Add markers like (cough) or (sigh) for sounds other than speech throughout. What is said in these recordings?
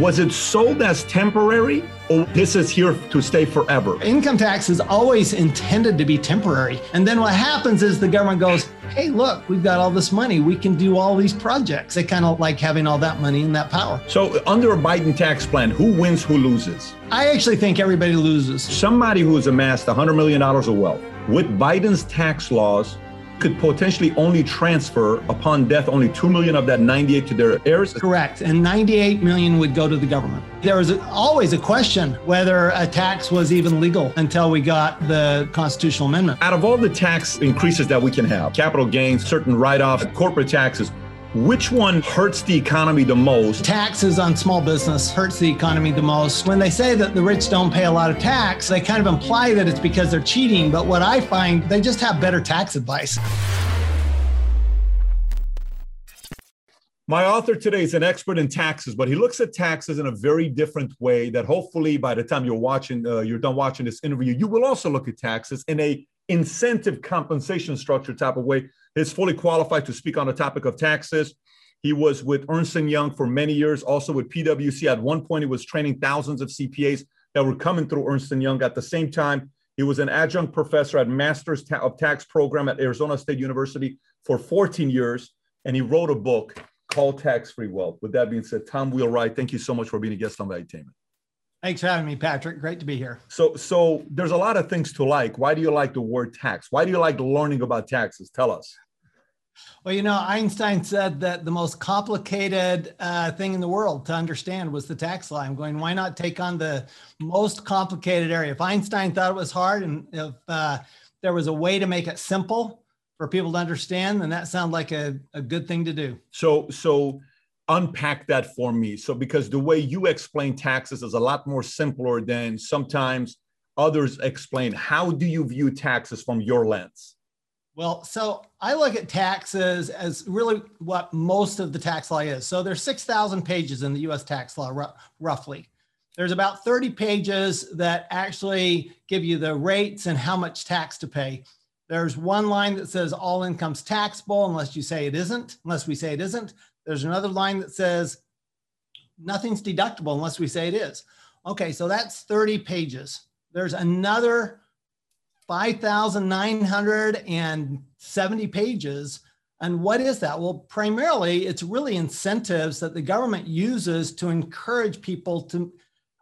was it sold as temporary or this is here to stay forever? Income tax is always intended to be temporary. And then what happens is the government goes, hey, look, we've got all this money. We can do all these projects. They kind of like having all that money and that power. So, under a Biden tax plan, who wins, who loses? I actually think everybody loses. Somebody who has amassed $100 million of wealth with Biden's tax laws could potentially only transfer upon death only 2 million of that 98 to their heirs? Correct. And 98 million would go to the government. There was always a question whether a tax was even legal until we got the constitutional amendment. Out of all the tax increases that we can have capital gains certain write-offs corporate taxes which one hurts the economy the most? Taxes on small business hurts the economy the most. When they say that the rich don't pay a lot of tax, they kind of imply that it's because they're cheating. But what I find, they just have better tax advice. My author today is an expert in taxes, but he looks at taxes in a very different way. That hopefully, by the time you're watching, uh, you're done watching this interview, you will also look at taxes in a incentive compensation structure type of way is fully qualified to speak on the topic of taxes. He was with Ernst & Young for many years, also with PwC. At one point, he was training thousands of CPAs that were coming through Ernst & Young. At the same time, he was an adjunct professor at Masters of Tax program at Arizona State University for 14 years, and he wrote a book called Tax Free Wealth. With that being said, Tom Wheelwright, thank you so much for being a guest on Valuetainment. Thanks for having me, Patrick. Great to be here. So, so there's a lot of things to like. Why do you like the word tax? Why do you like learning about taxes? Tell us. Well, you know, Einstein said that the most complicated uh, thing in the world to understand was the tax law. I'm going, why not take on the most complicated area? If Einstein thought it was hard and if uh, there was a way to make it simple for people to understand, then that sounded like a, a good thing to do. So, so unpack that for me. So, because the way you explain taxes is a lot more simpler than sometimes others explain. How do you view taxes from your lens? Well, so I look at taxes as really what most of the tax law is. So there's 6,000 pages in the US tax law, r- roughly. There's about 30 pages that actually give you the rates and how much tax to pay. There's one line that says all incomes taxable unless you say it isn't, unless we say it isn't. There's another line that says nothing's deductible unless we say it is. Okay, so that's 30 pages. There's another 5,970 pages. And what is that? Well, primarily, it's really incentives that the government uses to encourage people to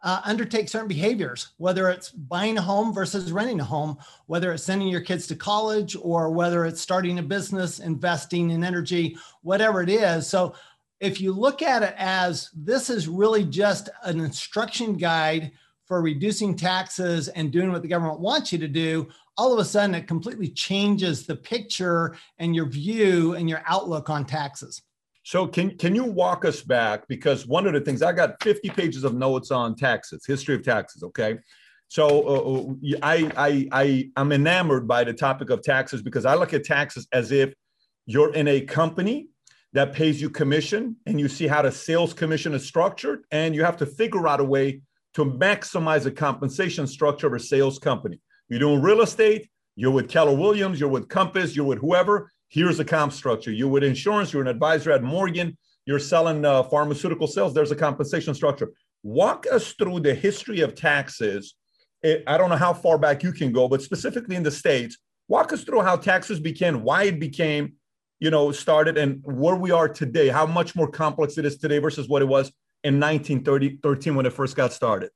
uh, undertake certain behaviors, whether it's buying a home versus renting a home, whether it's sending your kids to college, or whether it's starting a business, investing in energy, whatever it is. So, if you look at it as this is really just an instruction guide for reducing taxes and doing what the government wants you to do, all of a sudden it completely changes the picture and your view and your outlook on taxes. So can can you walk us back because one of the things I got 50 pages of notes on taxes, history of taxes, okay? So uh, uh I I I am enamored by the topic of taxes because I look at taxes as if you're in a company that pays you commission and you see how the sales commission is structured and you have to figure out a way to maximize the compensation structure of a sales company. You're doing real estate, you're with Keller Williams, you're with Compass, you're with whoever Here's a comp structure. You're with insurance, you're an advisor at Morgan, you're selling uh, pharmaceutical sales, there's a compensation structure. Walk us through the history of taxes. It, I don't know how far back you can go, but specifically in the States, walk us through how taxes became, why it became, you know, started and where we are today, how much more complex it is today versus what it was in 1913 when it first got started.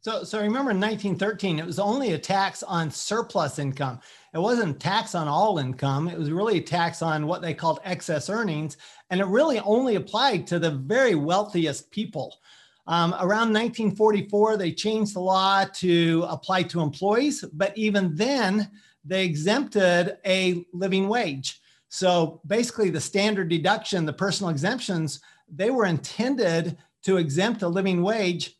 So, so remember in 1913, it was only a tax on surplus income. It wasn't tax on all income. It was really a tax on what they called excess earnings. And it really only applied to the very wealthiest people. Um, around 1944, they changed the law to apply to employees, but even then, they exempted a living wage. So basically, the standard deduction, the personal exemptions, they were intended to exempt a living wage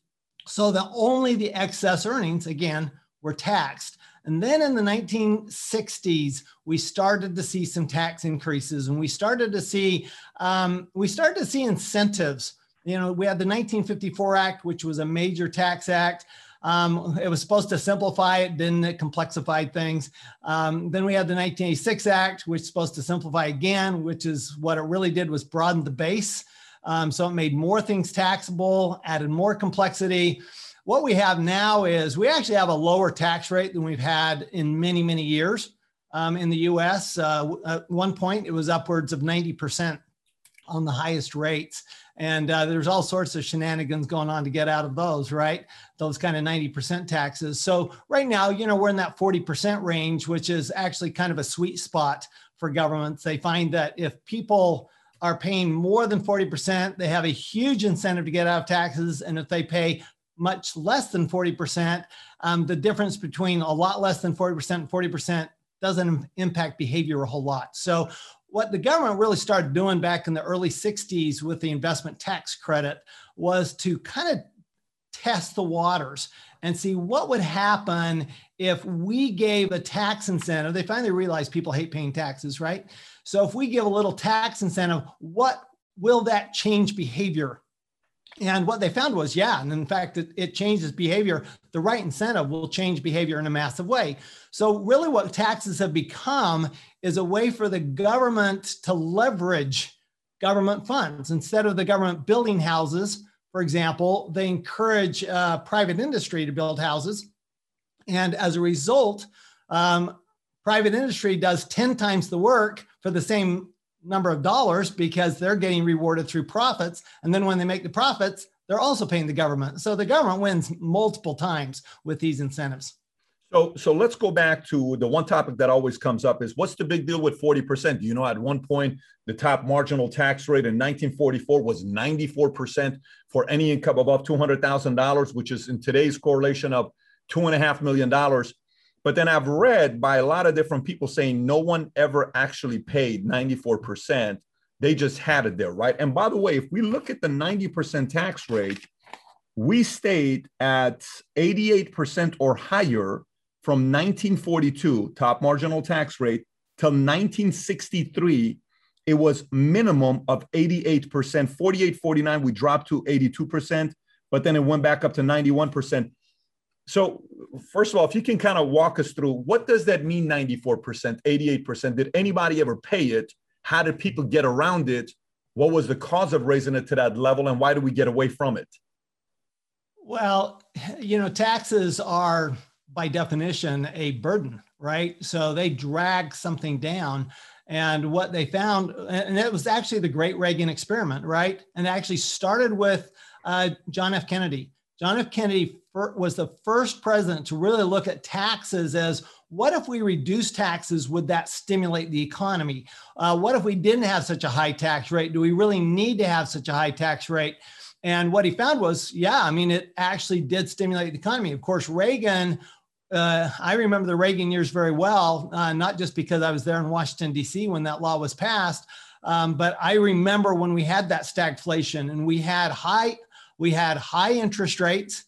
so that only the excess earnings, again, were taxed. And then in the 1960s, we started to see some tax increases, and we started to see um, we started to see incentives. You know, we had the 1954 Act, which was a major tax act. Um, it was supposed to simplify it, didn't it? Complexified things. Um, then we had the 1986 Act, which was supposed to simplify again, which is what it really did was broaden the base Um, so it made more things taxable, added more complexity. What we have now is we actually have a lower tax rate than we've had in many, many years um, in the US. Uh, at one point, it was upwards of 90% on the highest rates. And uh, there's all sorts of shenanigans going on to get out of those, right? Those kind of 90% taxes. So right now, you know, we're in that 40% range, which is actually kind of a sweet spot for governments. They find that if people are paying more than 40%, they have a huge incentive to get out of taxes. And if they pay much less than 40%, um, the difference between a lot less than 40% and 40% doesn't impact behavior a whole lot. So what the government really started doing back in the early 60s with the investment tax credit was to kind of test the waters and see what would happen if we gave a tax incentive. They finally realized people hate paying taxes, right? So if we give a little tax incentive, what will that change behavior? And what they found was, yeah, and in fact, it, it, changes behavior. The right incentive will change behavior in a massive way. So, really, what taxes have become is a way for the government to leverage government funds. Instead of the government building houses, for example, they encourage uh, private industry to build houses. And as a result, um, private industry does 10 times the work for the same number of dollars because they're getting rewarded through profits. And then when they make the profits, they're also paying the government. So the government wins multiple times with these incentives. So, so let's go back to the one topic that always comes up is what's the big deal with 40%? Do you know at one point the top marginal tax rate in 1944 was 94% for any income above $200,000, which is in today's correlation of two and a half million dollars. But then I've read by a lot of different people saying no one ever actually paid 94%. They just had it there, right? And by the way, if we look at the 90% tax rate, we stayed at 88% or higher from 1942, top marginal tax rate, till 1963. It was minimum of 88%, 48, 49, we dropped to 82%, but then it went back up to 91%. So, first of all, if you can kind of walk us through what does that mean 94%, 88%? Did anybody ever pay it? How did people get around it? What was the cause of raising it to that level and why do we get away from it? Well, you know, taxes are by definition a burden, right? So they drag something down. And what they found, and it was actually the Great Reagan experiment, right? And it actually started with uh, John F. Kennedy. John F. Kennedy was the first president to really look at taxes as what if we reduce taxes? Would that stimulate the economy? Uh, what if we didn't have such a high tax rate? Do we really need to have such a high tax rate? And what he found was, yeah, I mean, it actually did stimulate the economy. Of course, Reagan, uh, I remember the Reagan years very well, uh, not just because I was there in Washington, D.C. when that law was passed, um, but I remember when we had that stagflation and we had high we had high interest rates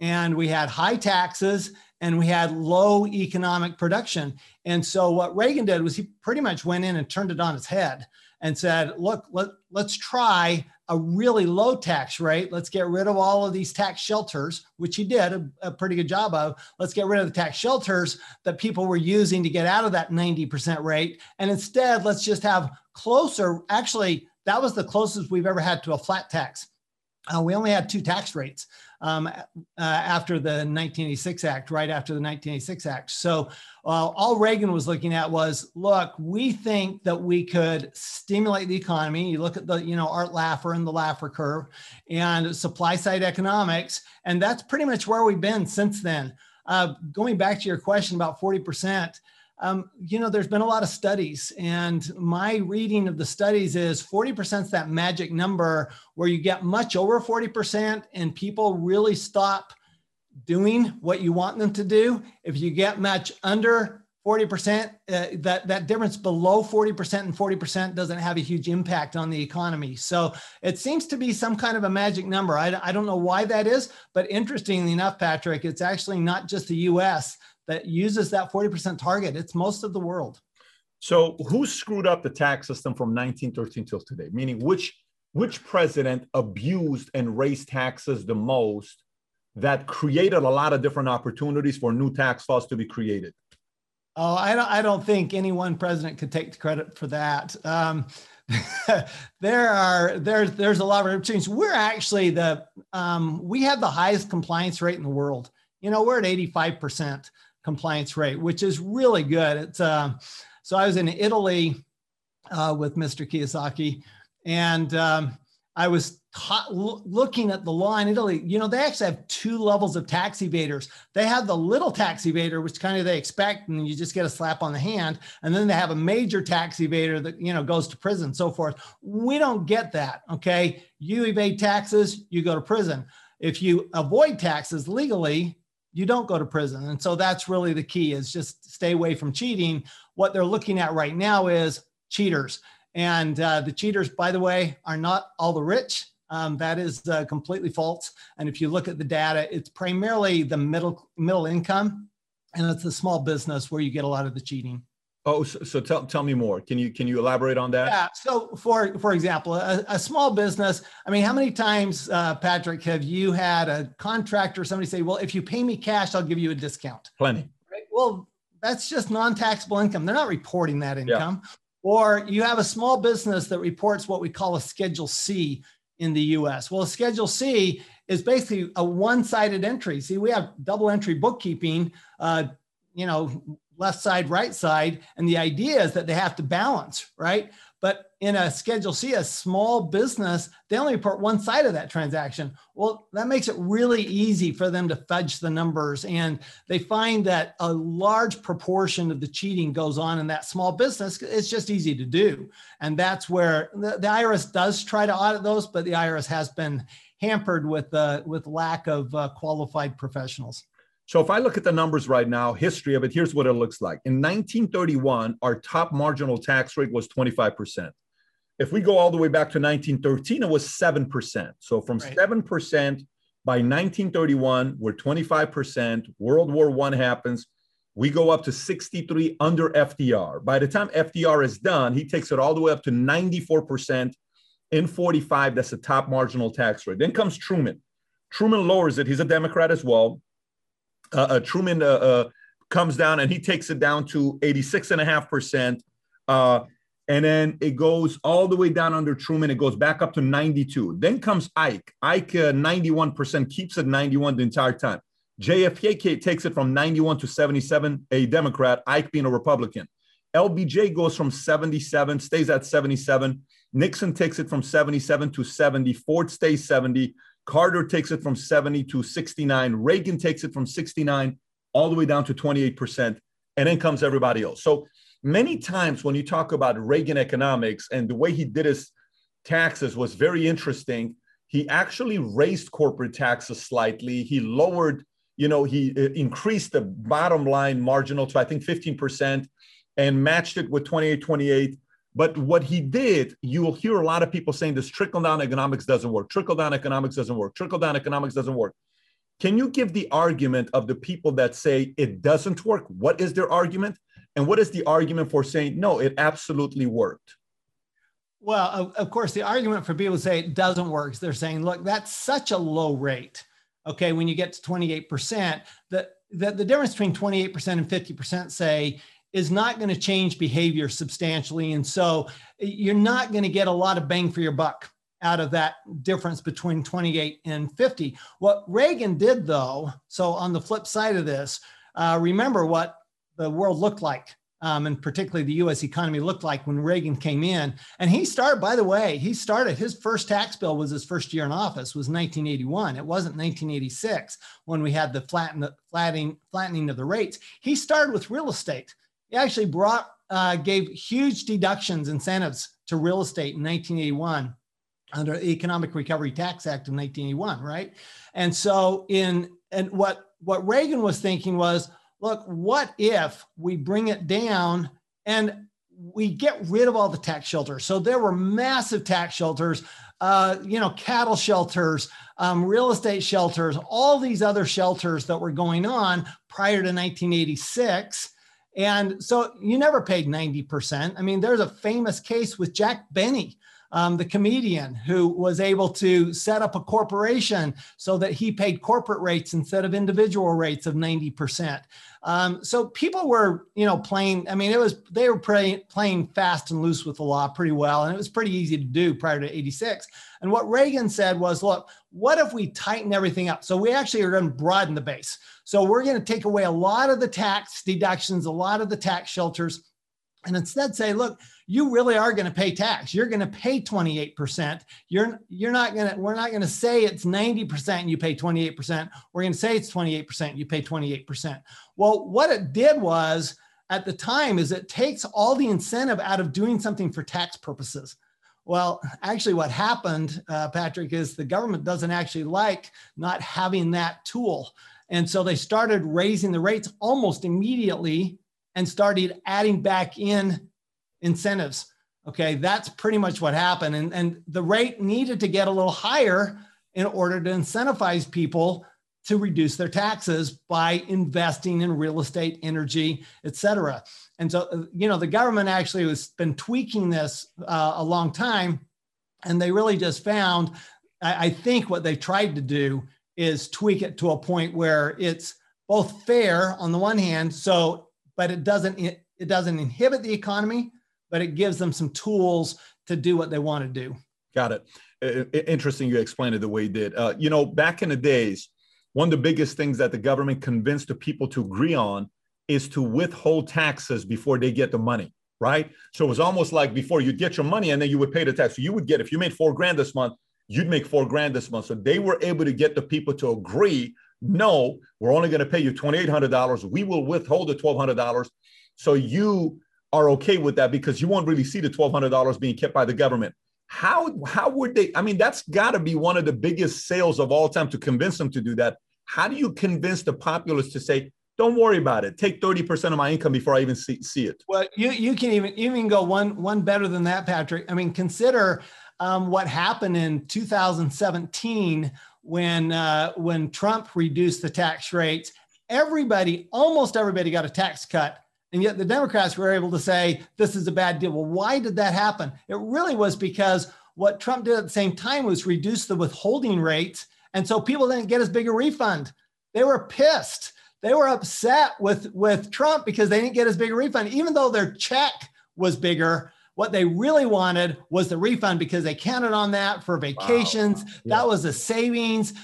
and we had high taxes and we had low economic production. And so what Reagan did was he pretty much went in and turned it on its head and said, look, let, let's try a really low tax rate. Let's get rid of all of these tax shelters, which he did a, a, pretty good job of. Let's get rid of the tax shelters that people were using to get out of that 90% rate. And instead, let's just have closer. Actually, that was the closest we've ever had to a flat tax. Uh, we only had two tax rates um, uh, after the 1986 Act, right after the 1986 Act. So uh, all Reagan was looking at was, look, we think that we could stimulate the economy. You look at the, you know, Art Laffer and the Laffer curve and supply side economics, and that's pretty much where we've been since then. Uh, going back to your question about 40 percent um, you know, there's been a lot of studies, and my reading of the studies is 40% is that magic number where you get much over 40% and people really stop doing what you want them to do. If you get much under 40%, uh, that, that difference below 40% and 40% doesn't have a huge impact on the economy. So it seems to be some kind of a magic number. I, I don't know why that is, but interestingly enough, Patrick, it's actually not just the US that uses that 40% target. It's most of the world. So who screwed up the tax system from 1913 till today? Meaning which which president abused and raised taxes the most that created a lot of different opportunities for new tax laws to be created? Oh, I don't, I don't think any one president could take the credit for that. Um, (laughs) there are there's there's a lot of opportunities. We're actually the um, we have the highest compliance rate in the world. You know, we're at 85 percent compliance rate, which is really good. It's uh, so I was in Italy uh, with Mr. Kiyosaki, and um, I was ta- looking at the law in Italy. You know, they actually have two levels of tax evaders. They have the little tax evader, which kind of they expect, and you just get a slap on the hand. And then they have a major tax evader that you know goes to prison, so forth. We don't get that. Okay, you evade taxes, you go to prison. If you avoid taxes legally, you don't go to prison. And so that's really the key: is just stay away from cheating. What they're looking at right now is cheaters and uh, the cheaters, by the way, are not all the rich. Um, that is uh, completely false. And if you look at the data, it's primarily the middle middle income, and it's the small business where you get a lot of the cheating. Oh, so, so, tell, tell me more. Can you can you elaborate on that? Yeah. So for for example, a, a small business. I mean, how many times, uh, Patrick, have you had a contractor somebody say, "Well, if you pay me cash, I'll give you a discount"? Plenty. Right? Well, that's just non-taxable income. They're not reporting that income. Yeah. Or you have a small business that reports what we call a Schedule C in the US. Well, a Schedule C is basically a one sided entry. See, we have double entry bookkeeping, uh, you know, left side, right side. And the idea is that they have to balance, right? But in a Schedule C, a small business, they only report one side of that transaction. Well, that makes it really easy for them to fudge the numbers. And they find that a large proportion of the cheating goes on in that small business. It's just easy to do. And that's where the, the IRS does try to audit those, but the IRS has been hampered with, uh, with lack of uh, qualified professionals. So if I look at the numbers right now, history of it, here's what it looks like. In 1931, our top marginal tax rate was 25%. If we go all the way back to 1913, it was 7%. So from right. 7% by 1931, we're 25%. World War One happens. We go up to 63 under FDR. By the time FDR is done, he takes it all the way up to 94% in 45. That's the top marginal tax rate. Then comes Truman. Truman lowers it. He's a Democrat as well uh, uh, Truman uh, uh, comes down and he takes it down to 86.5%. Uh, and then it goes all the way down under Truman. It goes back up to 92. Then comes Ike. Ike, 91%, uh, keeps it 91 the entire time. JFK takes it from 91 to 77, a Democrat, Ike being a Republican. LBJ goes from 77, stays at 77. Nixon takes it from 77 to 70. Ford stays 70. Carter takes it from 70 to 69. Reagan takes it from 69 all the way down to 28%. And then comes everybody else. So many times when you talk about Reagan economics and the way he did his taxes was very interesting. He actually raised corporate taxes slightly. He lowered, you know, he uh, increased the bottom line marginal to I think 15% and matched it with 28, 28 but what he did, you will hear a lot of people saying this trickle down economics doesn't work. Trickle down economics doesn't work. Trickle down economics doesn't work. Can you give the argument of the people that say it doesn't work? What is their argument? And what is the argument for saying, no, it absolutely worked? Well, of course, the argument for people to say it doesn't work is they're saying, look, that's such a low rate. Okay, when you get to 28%, that the, the difference between 28% and 50% say is not going to change behavior substantially. And so you're not going to get a lot of bang for your buck out of that difference between 28 and 50. What Reagan did, though, so on the flip side of this, uh, remember what the world looked like. Um, and particularly the US economy looked like when Reagan came in. And he started, by the way, he started his first tax bill was his first year in office, was 1981. It wasn't 1986 when we had the flatten, flattening, flattening of the rates. He started with real estate. He actually brought uh, gave huge deductions incentives to real estate in 1981 under the Economic Recovery Tax Act of 1981, right? And so in and what what Reagan was thinking was, look, what if we bring it down and we get rid of all the tax shelters? So there were massive tax shelters, uh, you know, cattle shelters, um, real estate shelters, all these other shelters that were going on prior to 1986 and so you never paid 90%. I mean, there's a famous case with Jack Benny. um, the comedian who was able to set up a corporation so that he paid corporate rates instead of individual rates of 90%. Um, so people were, you know, playing. I mean, it was they were playing playing fast and loose with the law pretty well, and it was pretty easy to do prior to '86. And what Reagan said was, look, what if we tighten everything up? So we actually are going to broaden the base. So we're going to take away a lot of the tax deductions, a lot of the tax shelters, and instead say, look, you really are going to pay tax. You're going to pay 28%. You're you're not going to we're not going to say it's 90% and you pay 28%. We're going to say it's 28%, you pay 28%. Well, what it did was at the time is it takes all the incentive out of doing something for tax purposes. Well, actually, what happened, uh, Patrick, is the government doesn't actually like not having that tool. And so they started raising the rates almost immediately and started adding back in incentives. Okay, that's pretty much what happened. And, and the rate needed to get a little higher in order to incentivize people to reduce their taxes by investing in real estate, energy, et cetera. And so, you know, the government actually has been tweaking this uh, a long time. And they really just found, I, I think what they tried to do is tweak it to a point where it's both fair on the one hand, so, but it doesn't, it, it doesn't inhibit the economy, but it gives them some tools to do what they want to do. Got it. Interesting you explained it the way you did. Uh, you know, back in the days, one of the biggest things that the government convinced the people to agree on is to withhold taxes before they get the money, right? So it was almost like before you get your money and then you would pay the tax. So you would get, if you made four grand this month, you'd make four grand this month. So they were able to get the people to agree, no, we're only going to pay you $2,800. We will withhold the $1,200. So you are okay with that because you won't really see the $1,200 being kept by the government. How, how would they? I mean, that's got to be one of the biggest sales of all time to convince them to do that. How do you convince the populace to say, don't worry about it. Take 30% of my income before I even see, see it. Well, you, you can even, even go one, one better than that, Patrick. I mean, consider um, what happened in 2017 when, uh, when Trump reduced the tax rates. Everybody, almost everybody got a tax cut and yet the Democrats were able to say this is a bad deal. Well, why did that happen? It really was because what Trump did at the same time was reduce the withholding rates. And so people didn't get as big a refund. They were pissed. They were upset with, with Trump because they didn't get as big a refund, even though their check was bigger. What they really wanted was the refund because they counted on that for vacations. Wow. Yeah. That was the savings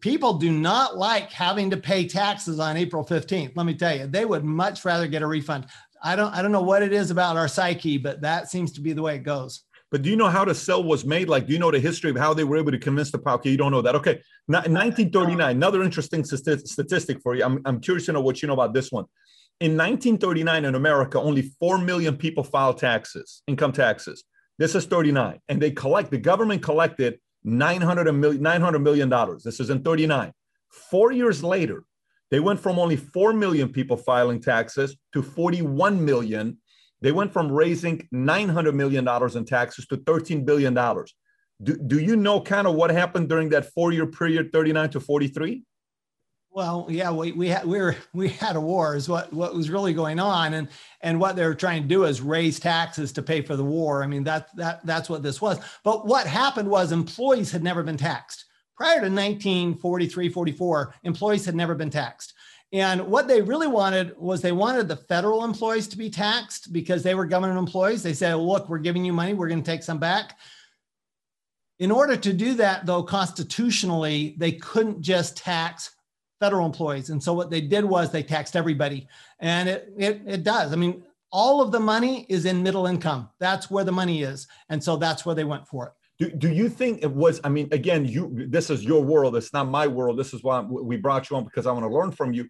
people do not like having to pay taxes on April 15th. Let me tell you, they would much rather get a refund. I don't I don't know what it is about our psyche, but that seems to be the way it goes. But do you know how the cell was made? Like, do you know the history of how they were able to convince the Okay, you don't know that. Okay. Now, 1939, another interesting statistic for you. I'm, I'm curious to know what you know about this one. In 1939 in America, only 4 million people filed taxes, income taxes. This is 39. And they collect, the government collected 900 million, $900 million. This is in 39. Four years later, they went from only 4 million people filing taxes to 41 million. They went from raising $900 million in taxes to $13 billion. Do, do you know kind of what happened during that four year period, 39 to 43? Well, yeah, we we had we were (laughs) we had a war is what what was really going on, and and what they were trying to do is raise taxes to pay for the war. I mean that that that's what this was. But what happened was employees had never been taxed prior to 1943, 44. Employees had never been taxed, and what they really wanted was they wanted the federal employees to be taxed because they were government employees. They said, "Look, we're giving you money. We're going to take some back." In order to do that, though, constitutionally, they couldn't just tax federal employees. And so what they did was they taxed everybody. And it, it, it does. I mean, all of the money is in middle income. That's where the money is. And so that's where they went for it. Do, do you think it was, I mean, again, you, this is your world. It's not my world. This is why we brought you on because I want to learn from you.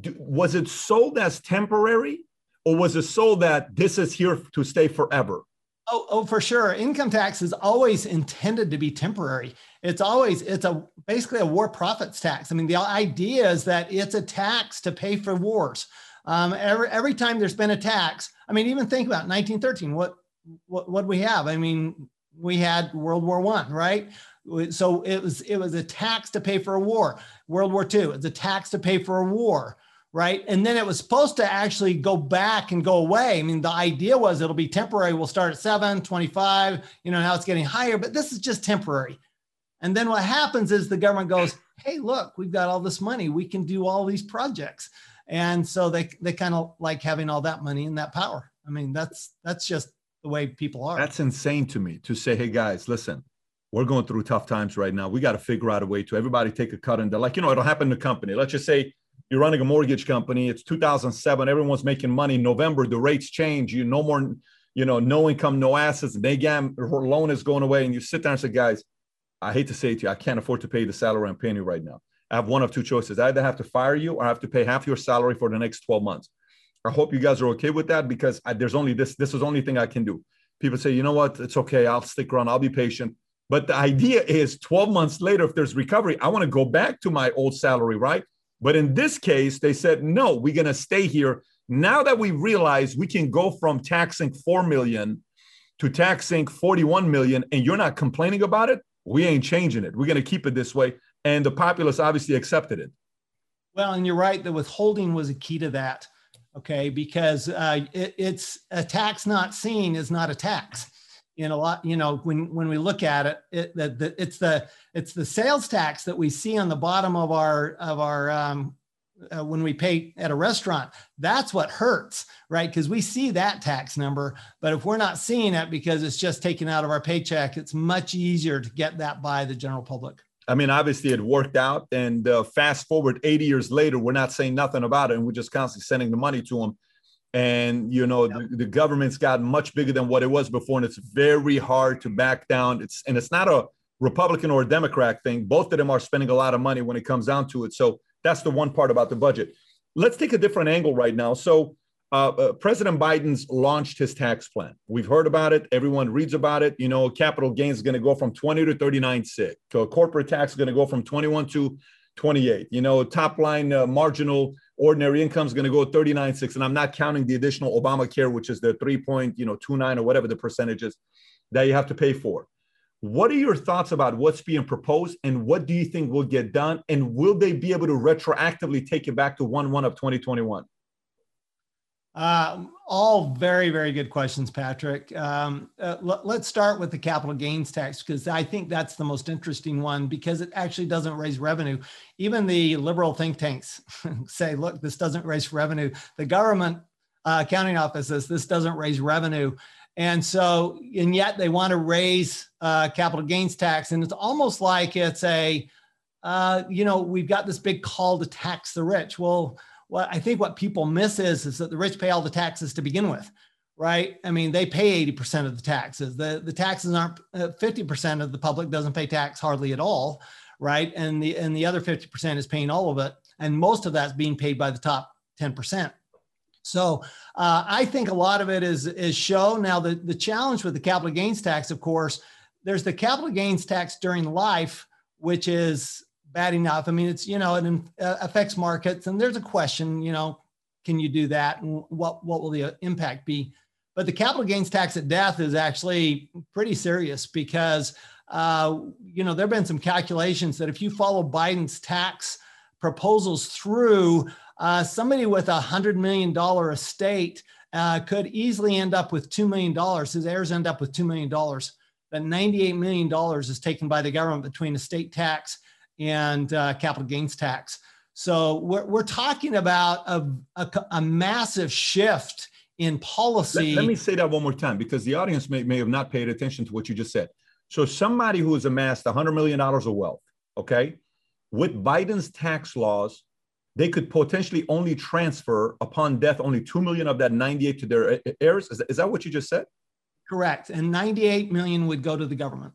Do, was it sold as temporary or was it sold that this is here to stay forever? Oh, oh, for sure. Income tax is always intended to be temporary. It's always it's a basically a war profits tax. I mean, the idea is that it's a tax to pay for wars. Um, every every time there's been a tax, I mean, even think about 1913. What what what we have? I mean, we had World War One, right? So it was it was a tax to pay for a war. World War Two, it's a tax to pay for a war right? And then it was supposed to actually go back and go away. I mean, the idea was it'll be temporary. We'll start at seven, 25, you know, now it's getting higher, but this is just temporary. And then what happens is the government goes, hey, look, we've got all this money. We can do all these projects. And so they, they kind of like having all that money and that power. I mean, that's that's just the way people are. That's insane to me to say, hey guys, listen, we're going through tough times right now. We got to figure out a way to everybody take a cut. And they're like, you know, it'll happen to company. Let's just say you're running a mortgage company. It's 2007. Everyone's making money. November, the rates change. You no more, you know, no income, no assets. They gam loan is going away, and you sit there and say, guys, I hate to say it to you, I can't afford to pay the salary I'm paying you right now. I have one of two choices. I either have to fire you or I have to pay half your salary for the next 12 months. I hope you guys are okay with that because I, there's only this. This is the only thing I can do. People say, you know what? It's okay. I'll stick around. I'll be patient. But the idea is 12 months later, if there's recovery, I want to go back to my old salary, right? But in this case, they said, no, we're going to stay here. Now that we realize we can go from taxing 4 million to taxing 41 million, and you're not complaining about it, we ain't changing it. We're going to keep it this way. And the populace obviously accepted it. Well, and you're right. The withholding was a key to that. Okay. Because uh, it, it's a tax not seen is not a tax in a lot you know when when we look at it, it the, the, it's the it's the sales tax that we see on the bottom of our of our um, uh, when we pay at a restaurant that's what hurts right because we see that tax number but if we're not seeing it because it's just taken out of our paycheck it's much easier to get that by the general public I mean, obviously it worked out. And uh, fast forward 80 years later, we're not saying nothing about it. And we're just constantly sending the money to them and you know yep. the, the, government's gotten much bigger than what it was before and it's very hard to back down it's and it's not a republican or a democrat thing both of them are spending a lot of money when it comes down to it so that's the one part about the budget let's take a different angle right now so uh, uh, president biden's launched his tax plan. We've heard about it. Everyone reads about it. You know capital gains is going to go from 20 to 39 sick a corporate tax is going to go from 21 to 28 you know top line uh, marginal ordinary income is going to go 39.6 and i'm not counting the additional obamacare which is the 3 point you know 29 or whatever the percentages that you have to pay for. What are your thoughts about what's being proposed and what do you think will get done? And will they be able to retroactively take it back to 1 1 of 2021 uh, all very, very good questions, Patrick. Um, uh, l- let's start with the capital gains tax because I think that's the most interesting one because it actually doesn't raise revenue. Even the liberal think tanks (laughs) say, look, this doesn't raise revenue. The government uh, accounting office says this doesn't raise revenue. And so, and yet they want to raise uh, capital gains tax. And it's almost like it's a, uh, you know, we've got this big call to tax the rich. Well, what I think what people miss is, is that the rich pay all the taxes to begin with, right? I mean, they pay 80% of the taxes. The, the taxes aren't, uh, 50% of the public doesn't pay tax hardly at all, right? And the, and the other 50% is paying all of it. And most of that's being paid by the top 10%. So uh, I think a lot of it is, is show. Now, the, the challenge with the capital gains tax, of course, there's the capital gains tax during life, which is bad enough. I mean, it's, you know, it uh, affects markets and there's a question, you know, can you do that? And what, what will the impact be? But the capital gains tax at death is actually pretty serious because, uh, you know, there have been some calculations that if you follow Biden's tax proposals through, uh, somebody with a $100 million estate uh, could easily end up with $2 million. His heirs end up with $2 million. But $98 million is taken by the government between estate tax and uh, capital gains tax. So we're, we're talking about a, a, a massive shift in policy. Let, let, me say that one more time because the audience may, may have not paid attention to what you just said. So somebody who has amassed $100 million of wealth, okay, with Biden's tax laws, they could potentially only transfer upon death only 2 million of that 98 to their heirs. Is that, is that what you just said? Correct. And 98 million would go to the government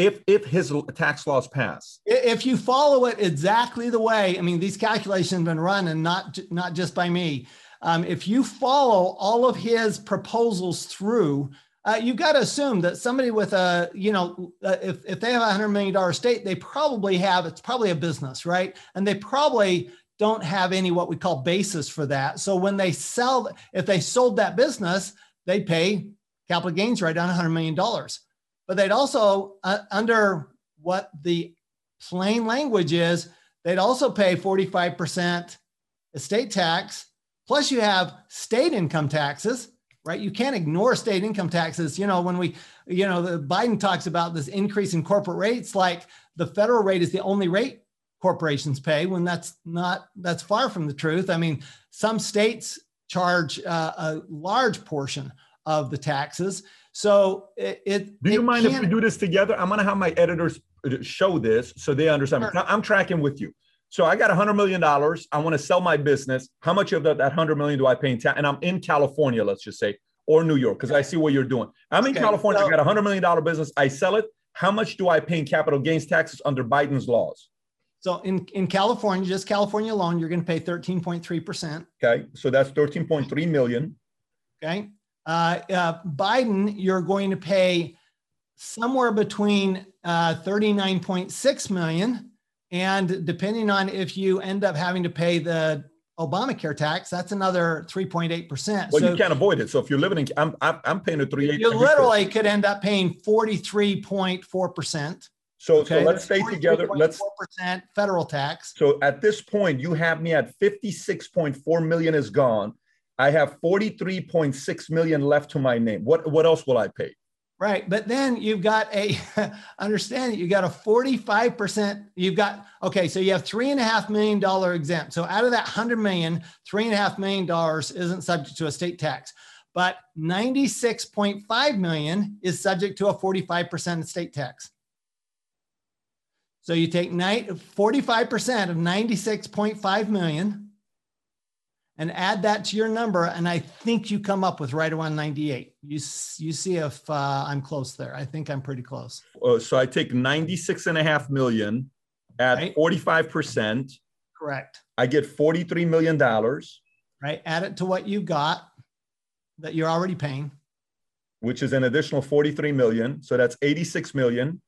if if his tax laws pass. If you follow it exactly the way i mean these calculations have been run and not not just by me. Um, if you follow all of his proposals through uh, you've got to assume that somebody with a you know uh, if, if they have a hundred million dollar estate they probably have it's probably a business right? And they probably don't have any what we call basis for that. So when they sell if they sold that business they pay capital gains right on a hundred million dollars but they'd also, uh, under what the plain language is, they'd also pay 45% estate tax, plus you have state income taxes, right? You can't ignore state income taxes. You know, when we, you know, the Biden talks about this increase in corporate rates, like the federal rate is the only rate corporations pay when that's not, that's far from the truth. I mean, some states charge uh, a large portion of the taxes. So it. it do you it mind if we do this together? I'm going to have my editors uh, show this so they understand. Sure. I'm tracking with you. So I got a hundred million dollars. I want to sell my business. How much of that, that hundred million do I pay in tax? And I'm in California, let's just say, or New York, because I see what you're doing. I'm okay. in California. So, I got a hundred million dollar business. I sell it. How much do I pay in capital gains taxes under Biden's laws? So in, in California, just California alone, you're going to pay 13.3%. Okay. So that's 13.3 million. Okay. Uh, uh, Biden, you're going to pay somewhere between uh, 39.6 million and depending on if you end up having to pay the Obamacare tax, that's another 3.8%. Well, so you can't avoid it. So if you're living in, I'm, I'm paying a 3 You literally could end up paying 43.4%. So, okay? so let's stay together. Let's percent federal tax. So at this point, you have me at 56.4 million is gone. I have 43.6 million left to my name. What what else will I pay? Right. But then you've got a, (laughs) understand you got a 45%, you've got, okay, so you have three and a half million dollar exempt. So out of that 100 million, three and a half million dollars isn't subject to a state tax, but 96.5 million is subject to a 45% state tax. So you take 45% of 96.5 million and add that to your number. And I think you come up with right around 98. You, you see if uh, I'm close there. I think I'm pretty close. Uh, so I take 96 and a half million at right. 45%. Correct. I get $43 million. Right. Add it to what you got that you're already paying. Which is an additional 43 million. So that's 86 million.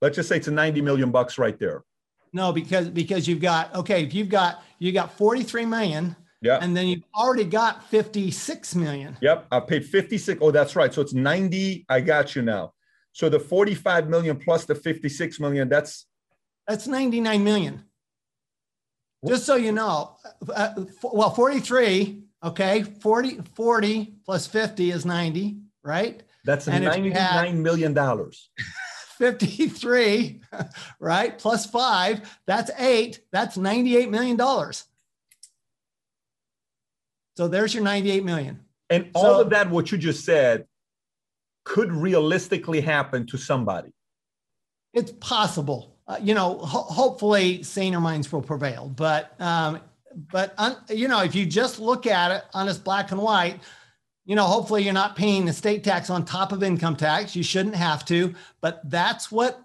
Let's just say it's a 90 million bucks right there. No, because because you've got okay, if you've got you got 43 million, yeah, and then you've already got 56 million. Yep, I paid 56. Oh, that's right. So it's 90. I got you now. So the 45 million plus the 56 million, that's that's 99 million. Just so you know, uh, well, 43, okay, 40, 40 plus 50 is 90, right? That's and $99 had, million dollars. (laughs) 53, right? Plus five, that's eight. That's $98 million. So there's your 98 million. And all so, of that, what you just said, could realistically happen to somebody. It's possible. Uh, you know, ho- hopefully saner minds will prevail. But, um, but un- you know, if you just look at it honest black and white, you know, hopefully you're not paying estate tax on top of income tax. You shouldn't have to, but that's what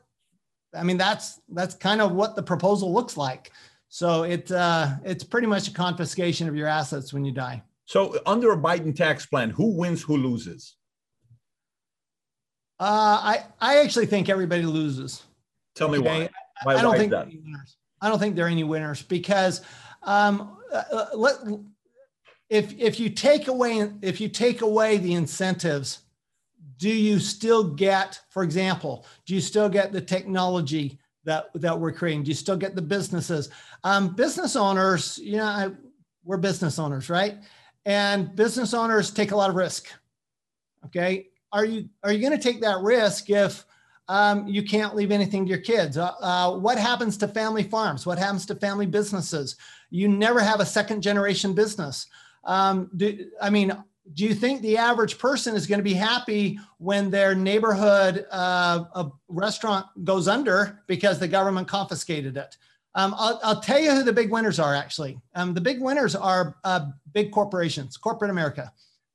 I mean. That's that's kind of what the proposal looks like. So it uh, it's pretty much a confiscation of your assets when you die. So under a Biden tax plan, who wins, who loses? Uh, I I actually think everybody loses. Tell me okay? why. why. I, I don't think I don't think there are any winners because um, uh, uh let if if you take away if you take away the incentives do you still get for example do you still get the technology that that we're creating? Do you still get the businesses? Um, business owners you know I, we're business owners right? And business owners take a lot of risk okay? Are you are you going to take that risk if um, you can't leave anything to your kids? Uh, uh, what happens to family farms? What happens to family businesses? You never have a second generation business um, do, I mean, do you think the average person is going to be happy when their neighborhood uh, restaurant goes under because the government confiscated it? Um, I'll, I'll, tell you who the big winners are actually. Um, the big winners are uh, big corporations, corporate America.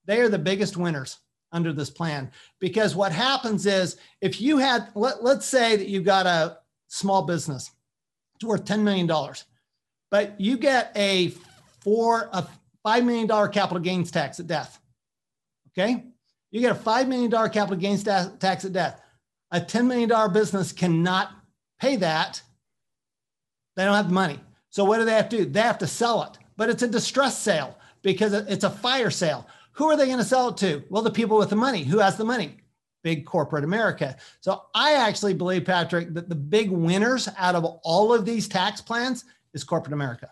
They are the biggest winners under this plan because what happens is if you had, let, let's say that you've got a small business, it's worth $10 million, but you get a four, a $5 million capital gains tax at death. Okay. You get a $5 million capital gains tax at death. A $10 million business cannot pay that. They don't have the money. So what do they have to do? They have to sell it, but it's a distress sale because it's a fire sale. Who are they going to sell it to? Well, the people with the money. Who has the money? Big corporate America. So I actually believe, Patrick, that the big winners out of all of these tax plans is corporate America.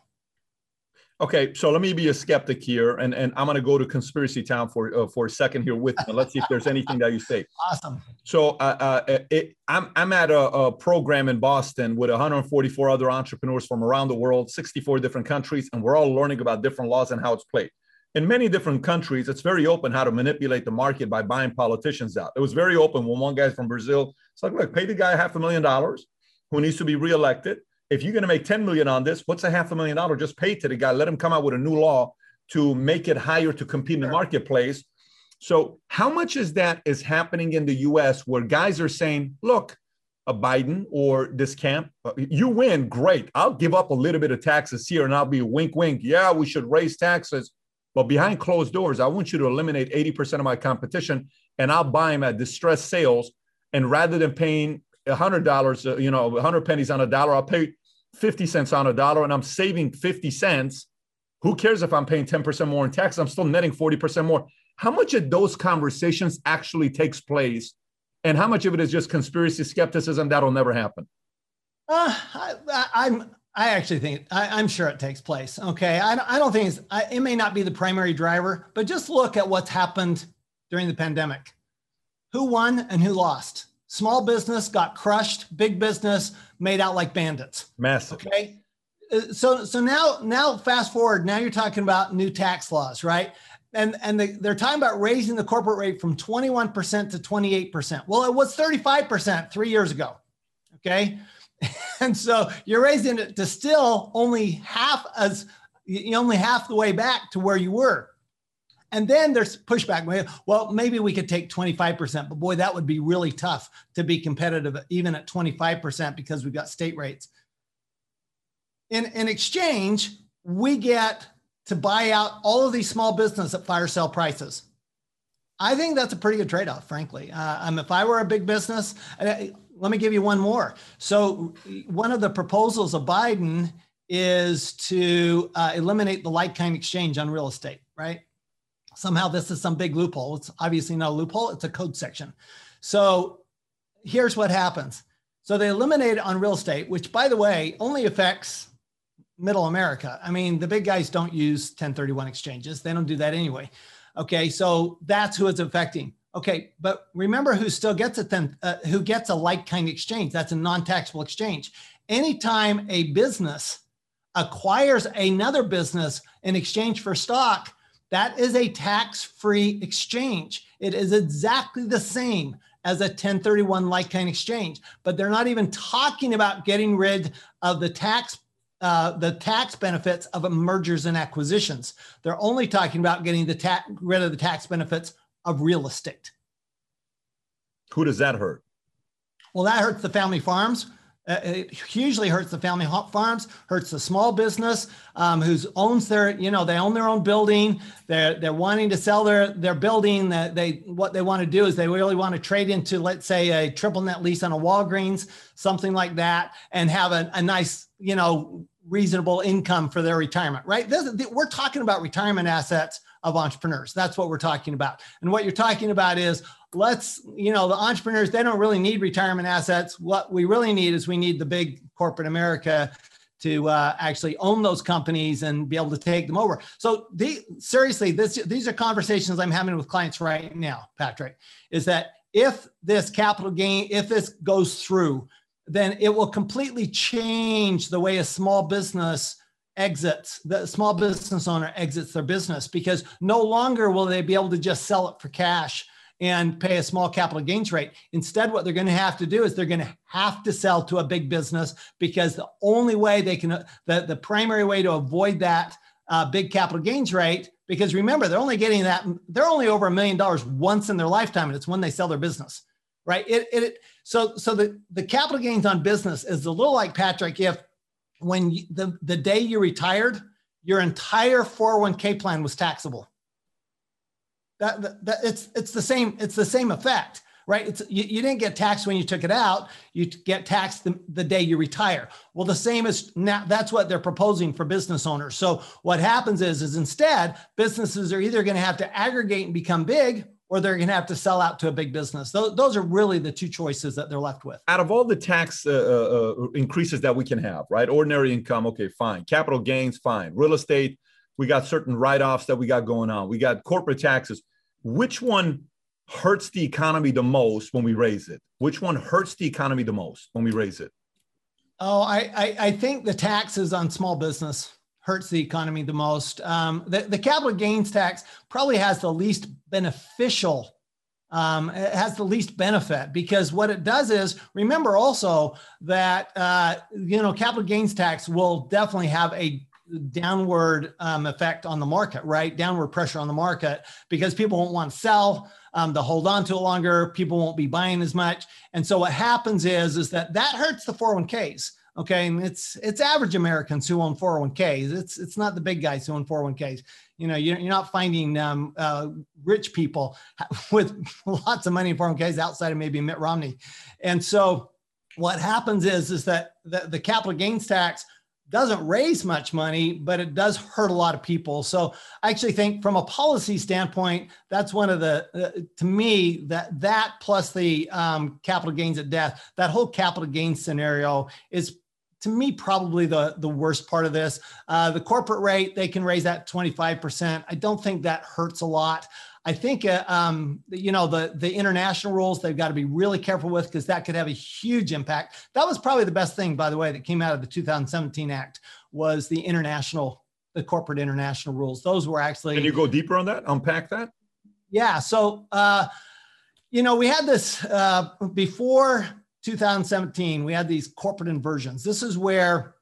Okay, so let me be a skeptic here, and, and I'm going to go to conspiracy town for uh, for a second here with me. Let's see if there's anything that you say. (laughs) Awesome. So uh, uh, it, I'm I'm at a, a, program in Boston with 144 other entrepreneurs from around the world, 64 different countries, and we're all learning about different laws and how it's played. In many different countries, it's very open how to manipulate the market by buying politicians out. It was very open when one guy's from Brazil. It's like, look, pay the guy half a million dollars who needs to be reelected if you're going to make 10 million on this, what's a half a million dollar? Just pay to the guy. Let him come out with a new law to make it higher to compete in the marketplace. So, how much is that is happening in the U.S. where guys are saying, "Look, a Biden or this camp, uh, you win, great. I'll give up a little bit of taxes here, and I'll be wink, wink. Yeah, we should raise taxes, but behind closed doors, I want you to eliminate 80% of my competition, and I'll buy them at distressed sales. And rather than paying hundred dollars, uh, you know, hundred pennies on a dollar. I'll pay 50 cents on a dollar and I'm saving 50 cents. Who cares if I'm paying 10% more in tax? I'm still netting 40% more. How much of those conversations actually takes place? And how much of it is just conspiracy skepticism that'll never happen? Uh, I, am I actually think I, am sure it takes place. Okay, I, I don't think I, it may not be the primary driver, but just look at what's happened during the pandemic. Who won and who lost? Small business got crushed. Big business made out like bandits. Massive. Okay. Uh, so so now now fast forward. Now you're talking about new tax laws, right? And and the, they're talking about raising the corporate rate from 21% to 28%. Well, it was 35% three years ago. Okay. (laughs) And so you're raising it to still only half as you only half the way back to where you were. And then there's pushback. Well, maybe we could take 25%, but boy, that would be really tough to be competitive even at 25% because we've got state rates. In, in exchange, we get to buy out all of these small business at fire sale prices. I think that's a pretty good trade off, frankly. Uh, um, if I were a big business, uh, let me give you one more. So, one of the proposals of Biden is to uh, eliminate the like kind exchange on real estate, right? Somehow this is some big loophole. It's obviously not a loophole, it's a code section. So here's what happens. So they eliminate on real estate, which by the way, only affects middle America. I mean, the big guys don't use 1031 exchanges. They don't do that anyway. Okay, so that's who it's affecting. Okay, but remember who still gets a ten, uh, who gets a like kind exchange. That's a non-taxable exchange. Anytime a business acquires another business in exchange for stock, that is a tax free exchange. It is exactly the same as a 1031 like kind exchange, but they're not even talking about getting rid of the tax. Uh, the tax benefits of mergers and acquisitions. They're only talking about getting the tax rid of the tax benefits of real estate. Who does that hurt? Well, that hurts the family farms uh, it hugely hurts the family farms, hurts the small business um, who owns their, you know, they own their own building. They're they're wanting to sell their their building. That they what they want to do is they really want to trade into, let's say, a triple net lease on a Walgreens, something like that, and have a, a nice, you know, reasonable income for their retirement. Right? This, we're talking about retirement assets of entrepreneurs. That's what we're talking about. And what you're talking about is let's, you know, the entrepreneurs, they don't really need retirement assets. What we really need is we need the big corporate America to uh, actually own those companies and be able to take them over. So the, seriously, this, these are conversations I'm having with clients right now, Patrick, is that if this capital gain, if this goes through, then it will completely change the way a small business exits, the small business owner exits their business because no longer will they be able to just sell it for cash and pay a small capital gains rate. Instead, what they're going to have to do is they're going to have to sell to a big business because the only way they can, the, the primary way to avoid that uh, big capital gains rate, because remember, they're only getting that, they're only over a million dollars once in their lifetime, and it's when they sell their business. Right. It, it so so the, the capital gains on business is a little like Patrick, if when you, the, the day you retired, your entire 401k plan was taxable. That, that, it's it's the same it's the same effect right it's you, you didn't get taxed when you took it out you get taxed the, the day you retire well the same is now that's what they're proposing for business owners so what happens is is instead businesses are either going to have to aggregate and become big or they're going to have to sell out to a big business. Those, those are really the two choices that they're left with. Out of all the tax uh, uh, uh, increases that we can have, right? Ordinary income, okay, fine. Capital gains, fine. Real estate, we got certain write offs that we got going on. We got corporate taxes. Which one hurts the economy the most when we raise it? Which one hurts the economy the most when we raise it? Oh, I, I, I think the taxes on small business hurts the economy the most. Um, the, the capital gains tax probably has the least beneficial um, it has the least benefit because what it does is remember also that uh, you know capital gains tax will definitely have a downward um, effect on the market, right? Downward pressure on the market because people won't want to sell. Um, they'll hold on to it longer. People won't be buying as much, and so what happens is is that that hurts the 401ks. Okay, and it's it's average Americans who own 401ks. It's it's not the big guys who own 401ks. You know, you're, you're not finding um, uh, rich people (laughs) with lots of money in 401ks outside of maybe Mitt Romney. And so, what happens is is that the, the capital gains tax doesn't raise much money, but it does hurt a lot of people. So I actually think from a policy standpoint, that's one of the, uh, to me, that that plus the um, capital gains at death, that whole capital gains scenario is to me probably the the worst part of this. Uh, the corporate rate they can raise that 25% i don't think that hurts a lot i think uh, um, you know the the international rules they've got to be really careful with because that could have a huge impact. That was probably the best thing by the way that came out of the 2017 act was the international the corporate international rules. Those were actually can you go deeper on that unpack that? Yeah so uh, you know we had this uh, before 2017, we had these corporate inversions. This is where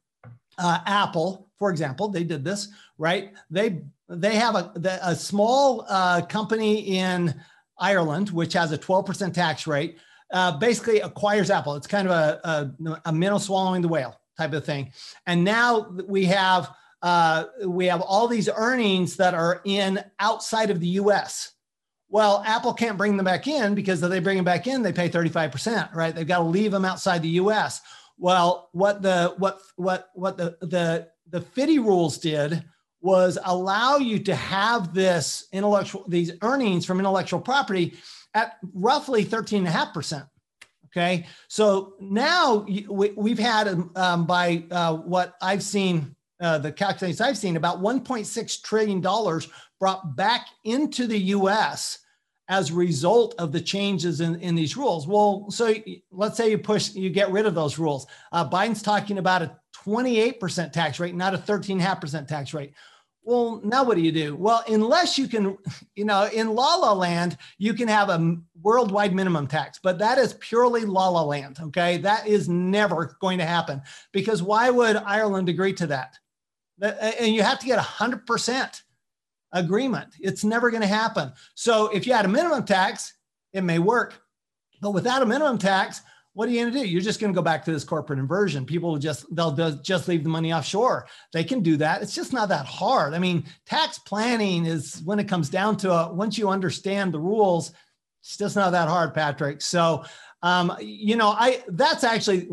uh, Apple, for example, they did this, right? They they have a, a small uh, company in Ireland which has a 12% tax rate. Uh, basically acquires Apple. It's kind of a, a, a minnow swallowing the whale type of thing. And now we have uh, we have all these earnings that are in outside of the U.S. Well, Apple can't bring them back in because if they bring them back in, they pay 35%, right? They've got to leave them outside the US. Well, what the what what what the the the FDII rules did was allow you to have this intellectual these earnings from intellectual property at roughly 13.5%. Okay. So now we, have had um, by uh, what I've seen, uh, the calculations I've seen, about $1.6 trillion brought back into the US as a result of the changes in, in these rules. Well, so let's say you push, you get rid of those rules. Uh, Biden's talking about a 28% tax rate, not a 13.5% tax rate. Well, now what do you do? Well, unless you can, (laughs) you know, in La La Land, you can have a worldwide minimum tax, but that is purely La La Land. Okay. That is never going to happen because why would Ireland agree to that? And you have to get 100% agreement. It's never going to happen. So if you had a minimum tax, it may work. But without a minimum tax, what are you going to do? You're just going to go back to this corporate inversion. People will just they'll just leave the money offshore. They can do that. It's just not that hard. I mean, tax planning is when it comes down to it. Once you understand the rules, it's just not that hard, Patrick. So, um, you know, I that's actually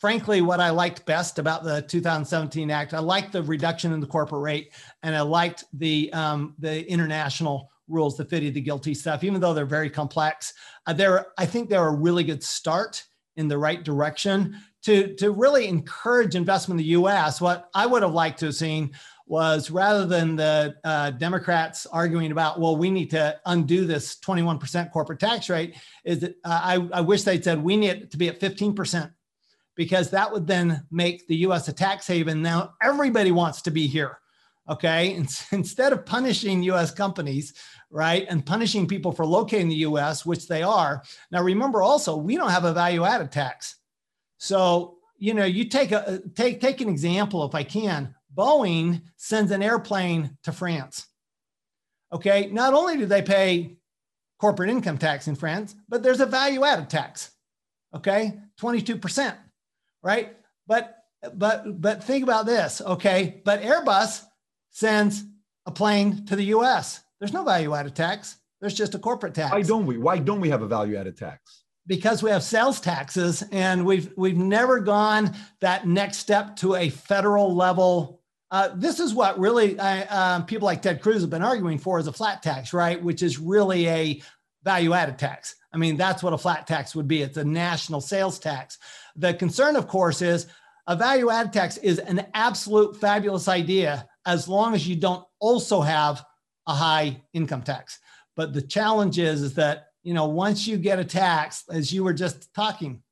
frankly what I liked best about the 2017 Act. I liked the reduction in the corporate rate, and I liked the um, the international rules, the FDII, the GILTI stuff, even though they're very complex. Uh, they're I think they're a really good start in the right direction to to really encourage investment in the U.S. What I would have liked to have seen was rather than the uh, Democrats arguing about, well, we need to undo this 21% corporate tax rate, is that uh, I, I wish they'd said we need to be at 15% because that would then make the US a tax haven. Now everybody wants to be here. Okay. (laughs) And instead of punishing US companies, right, and punishing people for locating the US, which they are. Now remember also, we don't have a value added tax. So, you know, you take a uh, take take an example if I can. Boeing sends an airplane to France. Okay, not only do they pay corporate income tax in France, but there's a value added tax. Okay, 22% right? But but but think about this, okay? But Airbus sends a plane to the U.S. There's no value added tax. There's just a corporate tax. Why don't we? Why don't we have a value added tax? Because we have sales taxes, and we've we've never gone that next step to a federal level uh, this is what really uh, people like Ted Cruz have been arguing for is a flat tax, right? Which is really a value added tax. I mean, that's what a flat tax would be. It's a national sales tax. The concern, of course, is a value added tax is an absolute fabulous idea as long as you don't also have a high income tax. But the challenge is, is that, you know, once you get a tax, as you were just talking,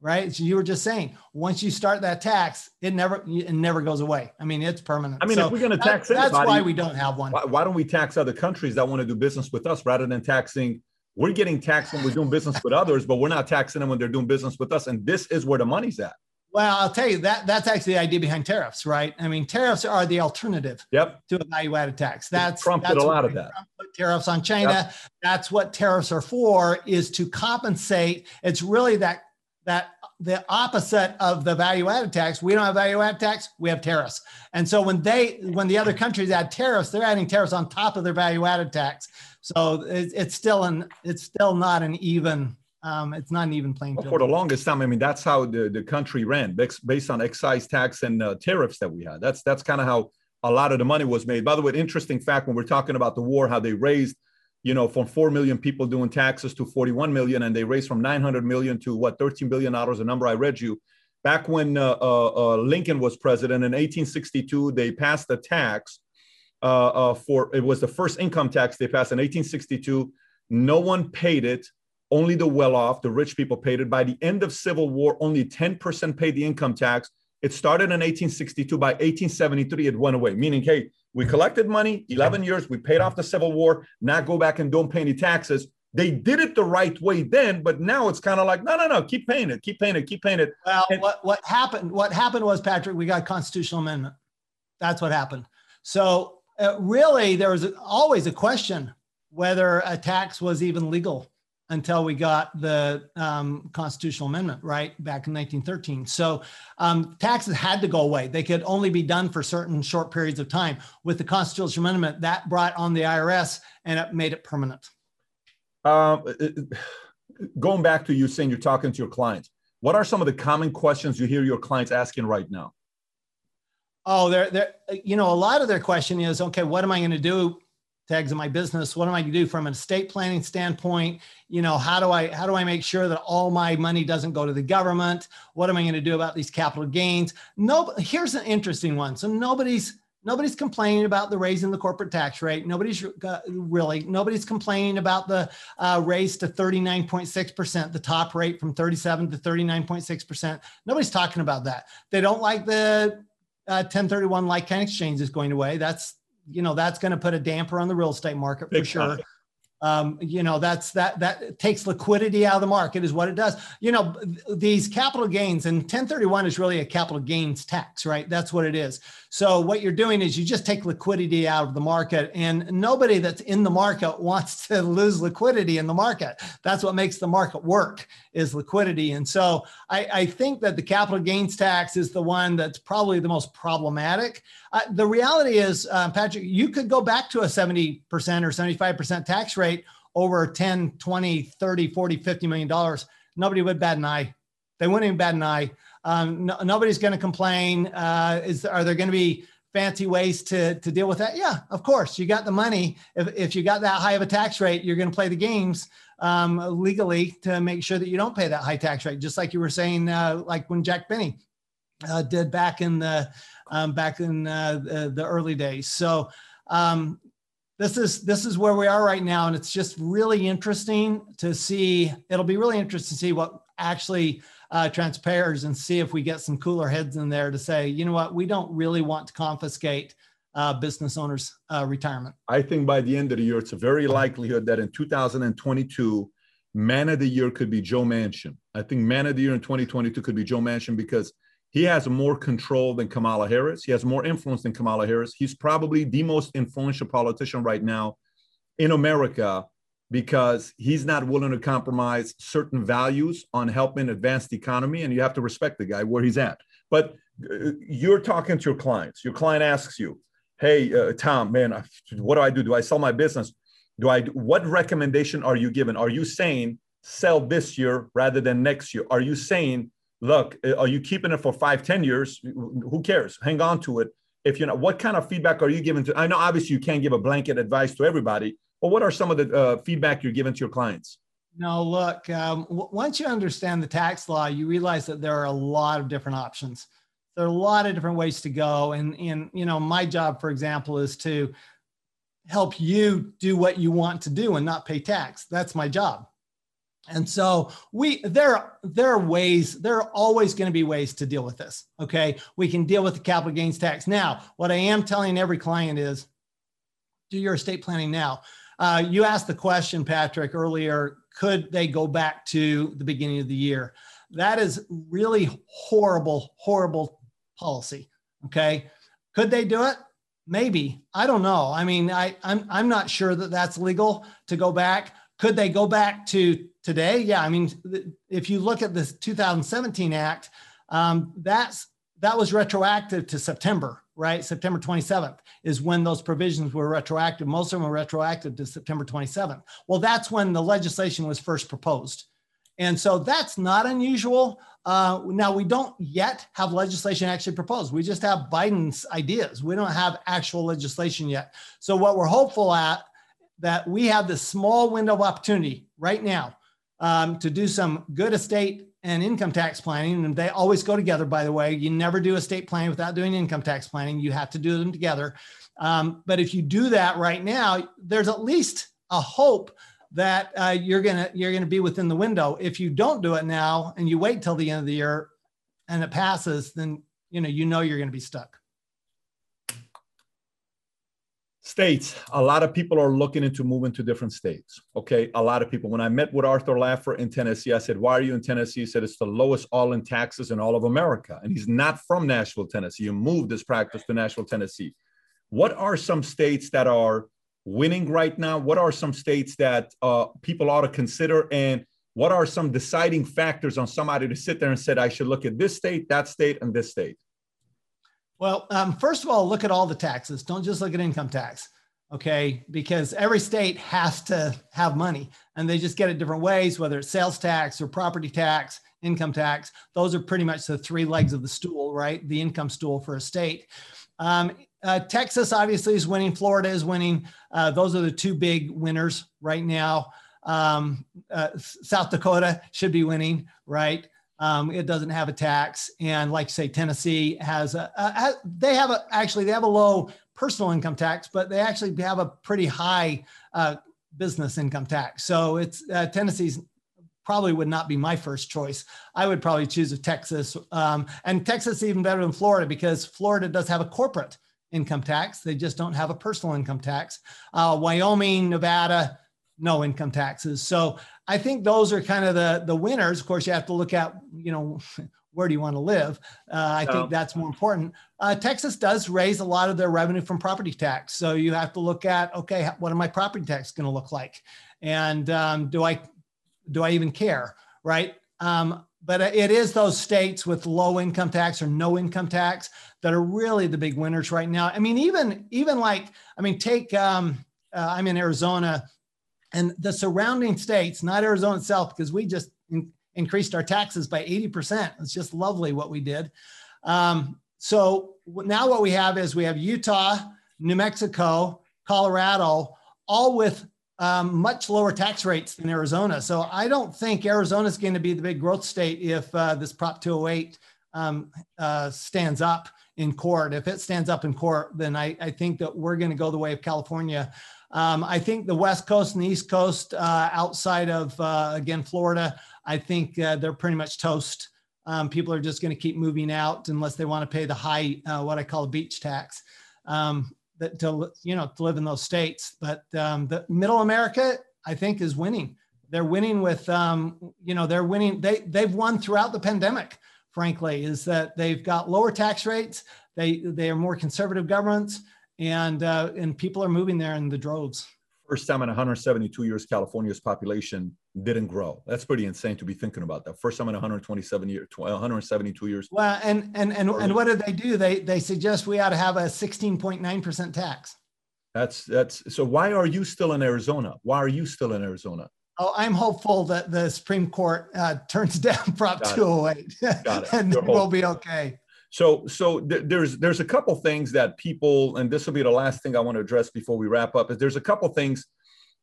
right? So you were just saying, once you start that tax, it never it never goes away. I mean, it's permanent. I mean, so if we're going to tax that, anybody, that's why we don't have one. Why, why, don't we tax other countries that want to do business with us rather than taxing? We're getting taxed when we're doing business with others, but we're not taxing them when they're doing business with us. And this is where the money's at. Well, I'll tell you that that's actually the idea behind tariffs, right? I mean, tariffs are the alternative yep. to a value-added tax. That's Trump that's did a lot of that. tariffs on China. Yep. That's what tariffs are for, is to compensate. It's really that that the opposite of the value-added tax. We don't have value-added tax. We have tariffs. And so when they when the other countries add tariffs, they're adding tariffs on top of their value-added tax. So it's, it's still an it's still not an even um, it's not an even playing field. For the longest time, I mean, that's how the, the country ran based on excise tax and uh, tariffs that we had. That's that's kind of how a lot of the money was made. By the way, interesting fact when we're talking about the war, how they raised, you know, from four million people doing taxes to 41 million, and they raised from 900 million to what 13 billion dollars, a number I read you. Back when uh, uh, uh Lincoln was president in 1862, they passed a tax uh, uh, for it was the first income tax they passed in 1862. No one paid it only the well off, the rich people paid it. By the end of Civil War, only 10% paid the income tax. It started in 1862. By 1873, it went away, meaning, hey, we collected money, 11 years, we paid off the Civil War, now go back and don't pay any taxes. They did it the right way then, but now it's kind of like, no, no, no, keep paying it, keep paying it, keep paying it. Well, and- what, what happened? What happened was, Patrick, we got constitutional amendment. That's what happened. So uh, really, there was always a question whether a tax was even legal until we got the um, constitutional amendment right back in 1913 so um, taxes had to go away. They could only be done for certain short periods of time. With the constitutional amendment that brought on the irs and it made it permanent. Um, going back to you saying you're talking to your clients what are some of the common questions you hear your clients asking right now oh they're, they're you know a lot of their question is okay what am i going to do tags in my business? What am i going to do from an estate planning standpoint? You know how do i how do i make sure that all my money doesn't go to the government? What am i going to do about these capital gains? No here's an interesting one. So nobody's nobody's complaining about the raising the corporate tax rate. Nobody's uh, really nobody's complaining about the uh, raise to 39.6% the top rate from 37 to 39.6% nobody's talking about that. They don't like the uh, 1031 like kind exchange is going away that's you know that's going to put a damper on the real estate market Big for sure. Time um, you know that's that that takes liquidity out of the market is what it does. You know these capital gains and 1031 is really a capital gains tax right? That's what it is. So what you're doing is you just take liquidity out of the market and nobody that's in the market wants to (laughs) lose liquidity in the market. That's what makes the market work is liquidity. And so i, I think that the capital gains tax is the one that's probably the most problematic uh, the reality is uh, patrick you could go back to a 70% or 75% tax rate rate over 10, 20, 30, 40, 50 million dollars, nobody would bat an eye. They wouldn't even bat an eye. Um, no, nobody's going to complain. Uh, is are there going to be fancy ways to, to deal with that? Yeah, of course. You got the money. If, if you got that high of a tax rate, you're going to play the games um, legally to make sure that you don't pay that high tax rate. Just like you were saying, uh, like when Jack Benny uh, did back in the um, back in uh, the, the, early days. So um, this is this is where we are right now and it's just really interesting to see it'll be really interesting to see what actually uh, transpires and see if we get some cooler heads in there to say you know what we don't really want to confiscate uh, business owners uh, retirement i think by the end of the year it's a very likelihood that in 2022 man of the year could be joe manchin i think man of the year in 2022 could be joe manchin because he has more control than Kamala Harris. He has more influence than Kamala Harris. He's probably the most influential politician right now in America because he's not willing to compromise certain values on helping advance the economy. And you have to respect the guy where he's at. But uh, you're talking to your clients. Your client asks you, Hey, uh, Tom, man, what do I do? Do I sell my business? Do I, what recommendation are you giving? Are you saying sell this year rather than next year? Are you saying look, uh, are you keeping it for five, ten years? Who cares? Hang on to it. if you know what kind of feedback are you giving to? I know obviously you can't give a blanket advice to everybody, but what are some of the uh, feedback you're giving to your clients? No, look, um, w- once you understand the tax law, you realize that there are a lot of different options. There are a lot of different ways to go. And, and, you know, my job, for example, is to help you do what you want to do and not pay tax. That's my job. And so we there there are ways there are always going to be ways to deal with this. Okay, we can deal with the capital gains tax now. What I am telling every client is, do your estate planning now. Uh, you asked the question, Patrick, earlier. Could they go back to the beginning of the year? That is really horrible, horrible policy. Okay, could they do it? Maybe. I don't know. I mean, I I'm I'm not sure that that's legal to go back. Could they go back to today? Yeah. I mean, if you look at the 2017 Act, um, that's that was retroactive to September, right? September 27th is when those provisions were retroactive. Most of them were retroactive to September 27th. Well, that's when the legislation was first proposed. And so that's not unusual. Uh, now, we don't yet have legislation actually proposed. We just have Biden's ideas. We don't have actual legislation yet. So, what we're hopeful at that we have this small window of opportunity right now um, to do some good estate and income tax planning. And they always go together, by the way. You never do estate planning without doing income tax planning. You have to do them together. Um, but if you do that right now, there's at least a hope that uh, you're gonna you're gonna be within the window. If you don't do it now and you wait till the end of the year and it passes, then you know you know you're gonna be stuck states a lot of people are looking into moving to different states okay? A lot of people. When i met with arthur laffer in tennessee i said why are you in tennessee? He said it's the lowest all-in taxes in all of america. And he's not from nashville tennessee. You moved this practice to nashville tennessee. What are some states that are winning right now? What are some states that uh, people ought to consider? And what are some deciding factors on somebody to sit there and said i should look at this state that state and this state well, um, first of all, look at all the taxes. Don't just look at income tax, okay? Because every state has to have money and they just get it different ways, whether it's sales tax or property tax, income tax. Those are pretty much the three legs of the stool, right? The income stool for a state. Um, uh, Texas obviously is winning. Florida is winning. Uh, those are the two big winners right now. Um, uh, South Dakota should be winning, right? Um, it doesn't have a tax, and like say, Tennessee has a, a, they have a actually they have a low personal income tax, but they actually have a pretty high uh, business income tax. So it's uh, Tennessee's probably would not be my first choice. I would probably choose a Texas, um, and Texas even better than Florida because Florida does have a corporate income tax. They just don't have a personal income tax. Uh, Wyoming, Nevada, no income taxes. So I think those are kind of the the winners. Of course, you have to look at you know (laughs) where do you want to live. Uh, I think that's more important. Uh, Texas does raise a lot of their revenue from property tax, so you have to look at okay, what are my property tax going to look like, and um, do I do I even care, right? Um, but it is those states with low income tax or no income tax that are really the big winners right now. I mean, even even like I mean, take um, uh, I'm in Arizona and the surrounding states, not Arizona itself, because we just in, increased our taxes by 80%. It's just lovely what we did. Um, so now what we have is we have Utah, New Mexico, Colorado, all with um, much lower tax rates than Arizona. So I don't think Arizona is going to be the big growth state if uh, this Prop 208 um, uh, stands up in court. If it stands up in court, then I, I think that we're going to go the way of California um, I think the West Coast and the East Coast, uh, outside of uh, again Florida, I think uh, they're pretty much toast. Um, people are just going to keep moving out unless they want to pay the high, uh, what I call a beach tax, um, that to you know to live in those states. But um, the Middle America, I think, is winning. They're winning with um, you know they're winning. They they've won throughout the pandemic. Frankly, is that they've got lower tax rates. They they are more conservative governments and uh, and people are moving there in the droves. First time in 172 years, California's population didn't grow. That's pretty insane to be thinking about that. First time in 127 years, 172 years. Well, and and and and what did they do? They they suggest we ought to have a 16.9 percent tax. That's that's so. Why are you still in Arizona? Why are you still in Arizona? Oh, I'm hopeful that the Supreme Court uh, turns (laughs) down Prop Got 208 Got it. (laughs) and we'll be okay. So, so th- there's there's a couple things that people, and this will be the last thing I want to address before we wrap up. Is there's a couple things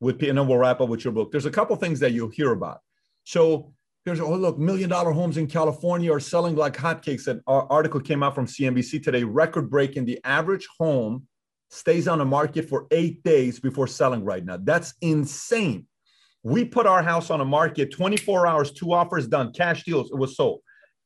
with, and then we'll wrap up with your book. There's a couple things that you'll hear about. So there's oh look, million dollar homes in California are selling like hotcakes. An article came out from CNBC today, record breaking. The average home stays on the market for eight days before selling right now. That's insane. We put our house on the market 24 hours, two offers done, cash deals. It was sold.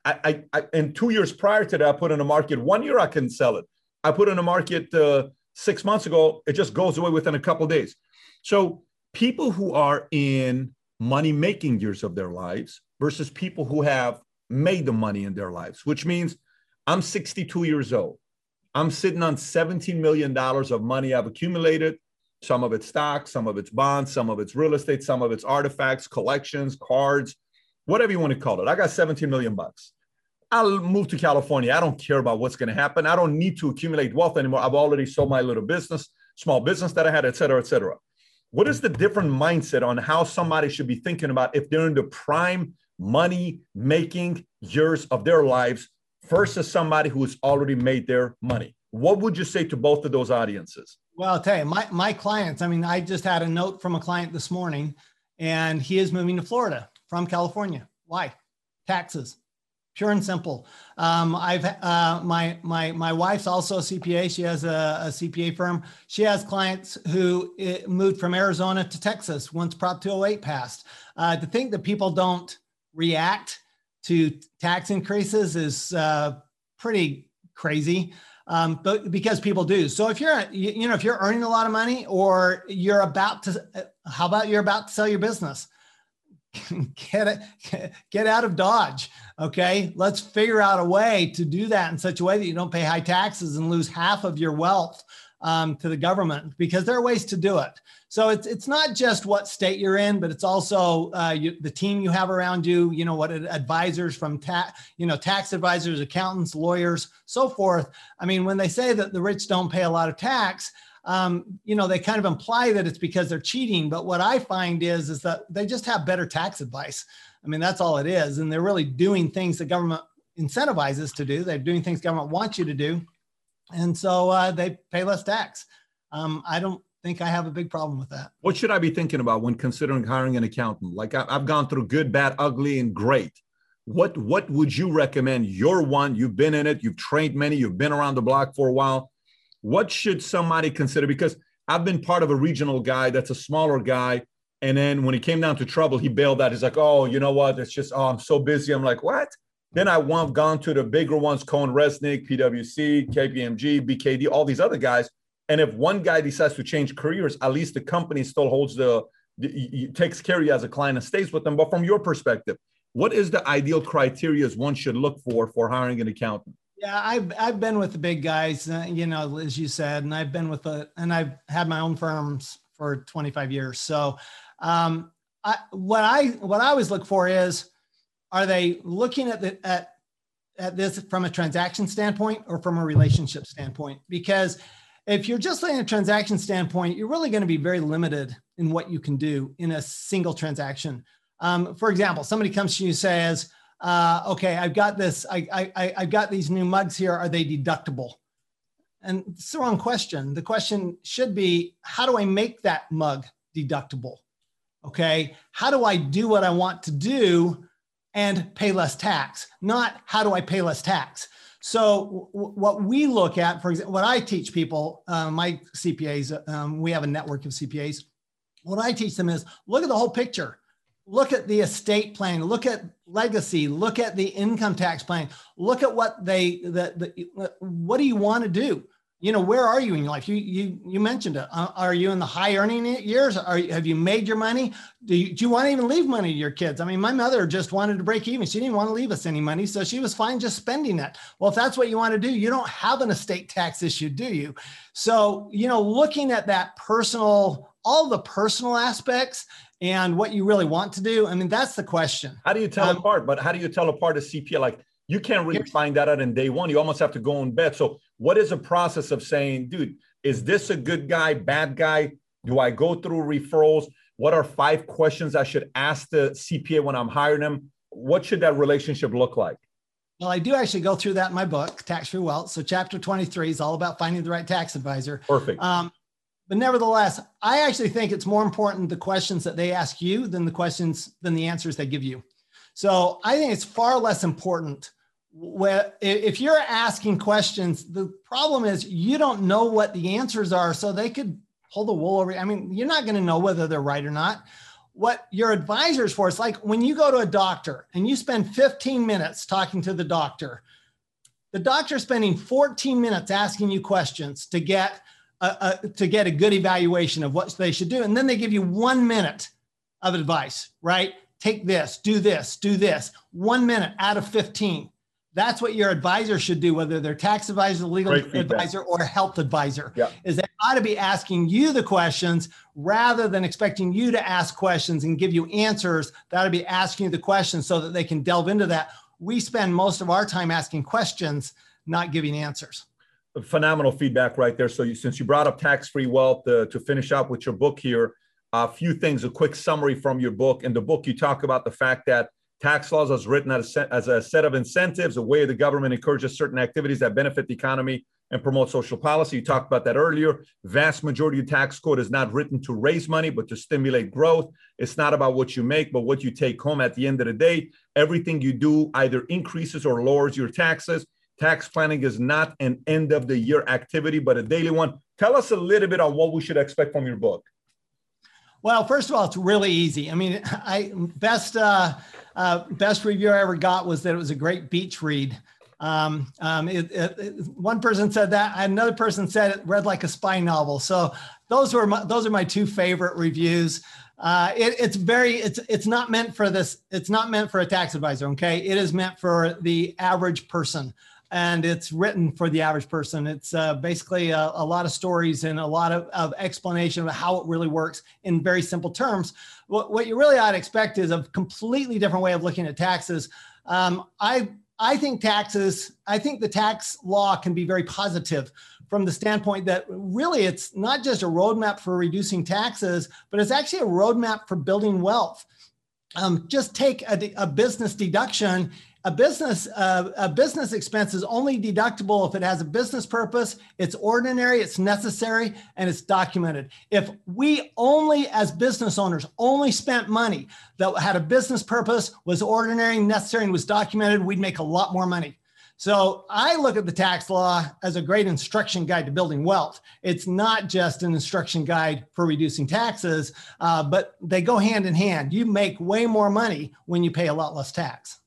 I, I, I and two years prior to that, I put in the market. One year I couldn't sell it. I put in the market uh, six months ago. It just goes away within a couple days. So people who are in money making years of their lives versus people who have made the money in their lives, which means I'm 62 years old. I'm sitting on $17 million of money I've accumulated. Some of it's stocks, some of it's bonds, some of it's real estate, some of it's artifacts, collections, cards, whatever you want to call it. I got 17 million bucks. I'll move to California. I don't care about what's going to happen. I don't need to accumulate wealth anymore. I've already sold my little business, small business that I had, et cetera, et cetera. What is the different mindset on how somebody should be thinking about if they're in the prime money making years of their lives versus somebody who's already made their money? What would you say to both of those audiences? Well, I'll tell you, my, my clients, I mean, I just had a note from a client this morning and he is moving to Florida from California. Why? Taxes, pure and simple. Um, I've uh, my my my wife's also a CPA. She has a, a CPA firm. She has clients who uh, moved from Arizona to Texas once Prop 208 passed. Uh, to think that people don't react to tax increases is uh, pretty crazy. Um, but because people do. So if you're, you, know, if you're earning a lot of money or you're about to, uh, how about you're about to sell your business? (laughs) get it, get out of Dodge. Okay. Let's figure out a way to do that in such a way that you don't pay high taxes and lose half of your wealth um, to the government because there are ways to do it. So it's, it's not just what state you're in, but it's also uh, you, the team you have around you, you know, what advisors from tax, you know, tax advisors, accountants, lawyers, so forth. I mean, when they say that the rich don't pay a lot of tax, um, you know, they kind of imply that it's because they're cheating. But what I find is, is that they just have better tax advice. I mean, that's all it is. And they're really doing things the government incentivizes to do. They're doing things government wants you to do. And so uh, they pay less tax. Um, I don't think I have a big problem with that. What should I be thinking about when considering hiring an accountant? Like I've gone through good, bad, ugly, and great. What what would you recommend? You're one. You've been in it. You've trained many. You've been around the block for a while what should somebody consider? Because I've been part of a regional guy that's a smaller guy. And then when he came down to trouble, he bailed out. He's like, oh, you know what? It's just, oh, I'm so busy. I'm like, what? Then I have gone to the bigger ones, CohnReznick, PwC, KPMG, BKD, all these other guys. And if one guy decides to change careers, at least the company still holds the, the takes care of you as a client and stays with them. But from your perspective, what is the ideal criteria one should look for for hiring an accountant? Yeah, I've I've been with the big guys, uh, you know, as you said, and I've been with the and I've had my own firms for 25 years. So, um, I, what I what I always look for is, are they looking at the at at this from a transaction standpoint or from a relationship standpoint? Because if you're just looking at a transaction standpoint, you're really going to be very limited in what you can do in a single transaction. Um, for example, somebody comes to you and says uh, okay, I've got this, I, I, I've got these new mugs here. Are they deductible? And it's the wrong question. The question should be, how do I make that mug deductible? Okay. How do I do what I want to do and pay less tax? Not how do I pay less tax? So what we look at, for example, what I teach people, uh, my CPAs, um, we have a network of CPAs. What I teach them is look at the whole picture look at the estate plan. Look at legacy. Look at the income tax plan. Look at what they the, the what do you want to do? You know where are you in your life? You you you mentioned it. Uh, are you in the high earning years? Are have you made your money? Do you, do you want to even leave money to your kids? I mean my mother just wanted to break even. She didn't want to leave us any money so she was fine just spending it. Well if that's what you want to do you don't have an estate tax issue do you? So you know looking at that personal all the personal aspects and what you really want to do? I mean, that's the question. How do you tell um, apart? But how do you tell apart a CPA? Like you can't really find that out in day one. You almost have to go in bed. So what is the process of saying, dude, is this a good guy, bad guy? Do I go through referrals? What are five questions I should ask the CPA when I'm hiring them? What should that relationship look like? Well, I do actually go through that in my book, Tax Free Wealth. So, chapter 23 is all about finding the right tax advisor. Perfect. Um, but nevertheless, I actually think it's more important the questions that they ask you than the questions than the answers they give you. So, I think it's far less important where if you're asking questions, the problem is you don't know what the answers are, so they could pull the wool over. I mean, you're not going to know whether they're right or not what your advisors for. It's like when you go to a doctor and you spend 15 minutes talking to the doctor, the doctor's spending 14 minutes asking you questions to get to get a good evaluation of what they should do. And then they give you one minute of advice, right? Take this, do this, do this. One minute out of 15. That's what your advisor should do, whether they're tax advisor, legal advisor, or health advisor. Yeah. Is they ought to be asking you the questions rather than expecting you to ask questions and give you answers. They ought to be asking you the questions so that they can delve into that. We spend most of our time asking questions, not giving answers. Phenomenal feedback right there. So, you, since you brought up tax-free wealth uh, to finish up with your book here, a few things, a quick summary from your book. In the book, you talk about the fact that Tax laws as written as a, as a set of incentives, a way the government encourages certain activities that benefit the economy and promote social policy. You talked about that earlier. Vast majority of tax code is not written to raise money, but to stimulate growth. It's not about what you make, but what you take home at the end of the day. Everything you do either increases or lowers your taxes. Tax planning is not an end of the year activity, but a daily one. Tell us a little bit on what we should expect from your book. Well, first of all, it's really easy. I mean, I best uh, uh, best review I ever got was that it was a great beach read. Um, um, it, it, it, one person said that, another person said it read like a spy novel. So those were my, those are my two favorite reviews. Uh, it's very it's it's not meant for this. It's not meant for a tax advisor. Okay, it is meant for the average person and it's written for the average person. It's uh, basically a, a, lot of stories and a lot of, of, explanation of how it really works in very simple terms. What, what, you really ought to expect is a completely different way of looking at taxes. Um, I I think taxes. I think the tax law can be very positive from the standpoint that really it's not just a roadmap for reducing taxes, but it's actually a roadmap for building wealth. Um, just take a, a business deduction a business uh, a business expense is only deductible if it has a business purpose it's ordinary it's necessary and it's documented. If we only as business owners only spent money that had a business purpose was ordinary necessary and was documented we'd make a lot more money. So i look at the tax law as a great instruction guide to building wealth. It's not just an instruction guide for reducing taxes uh, but they go hand in hand. You make way more money when you pay a lot less tax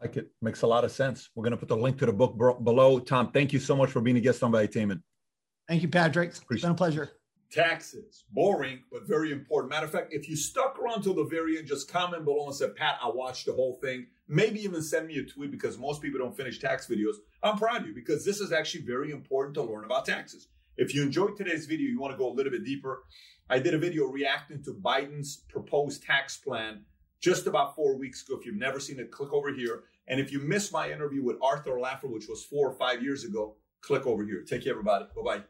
like it makes a lot of sense. We're going to put the link to the book below. Tom, thank you so much for being a guest on Valuetainment. Thank you, Patrick. Appreciate it's been a pleasure. Taxes, boring, but very important. Matter of fact, if you stuck around till the very end, just comment below and say, Pat, I watched the whole thing. Maybe even send me a tweet because most people don't finish tax videos. I'm proud of you because this is actually very important to learn about taxes. If you enjoyed today's video, you want to go a little bit deeper. I did a video reacting to Biden's proposed tax plan just about four weeks ago. If you've never seen it, click over here. And if you missed my interview with Arthur Laffer, which was four or five years ago, click over here. Take care, everybody. Bye bye.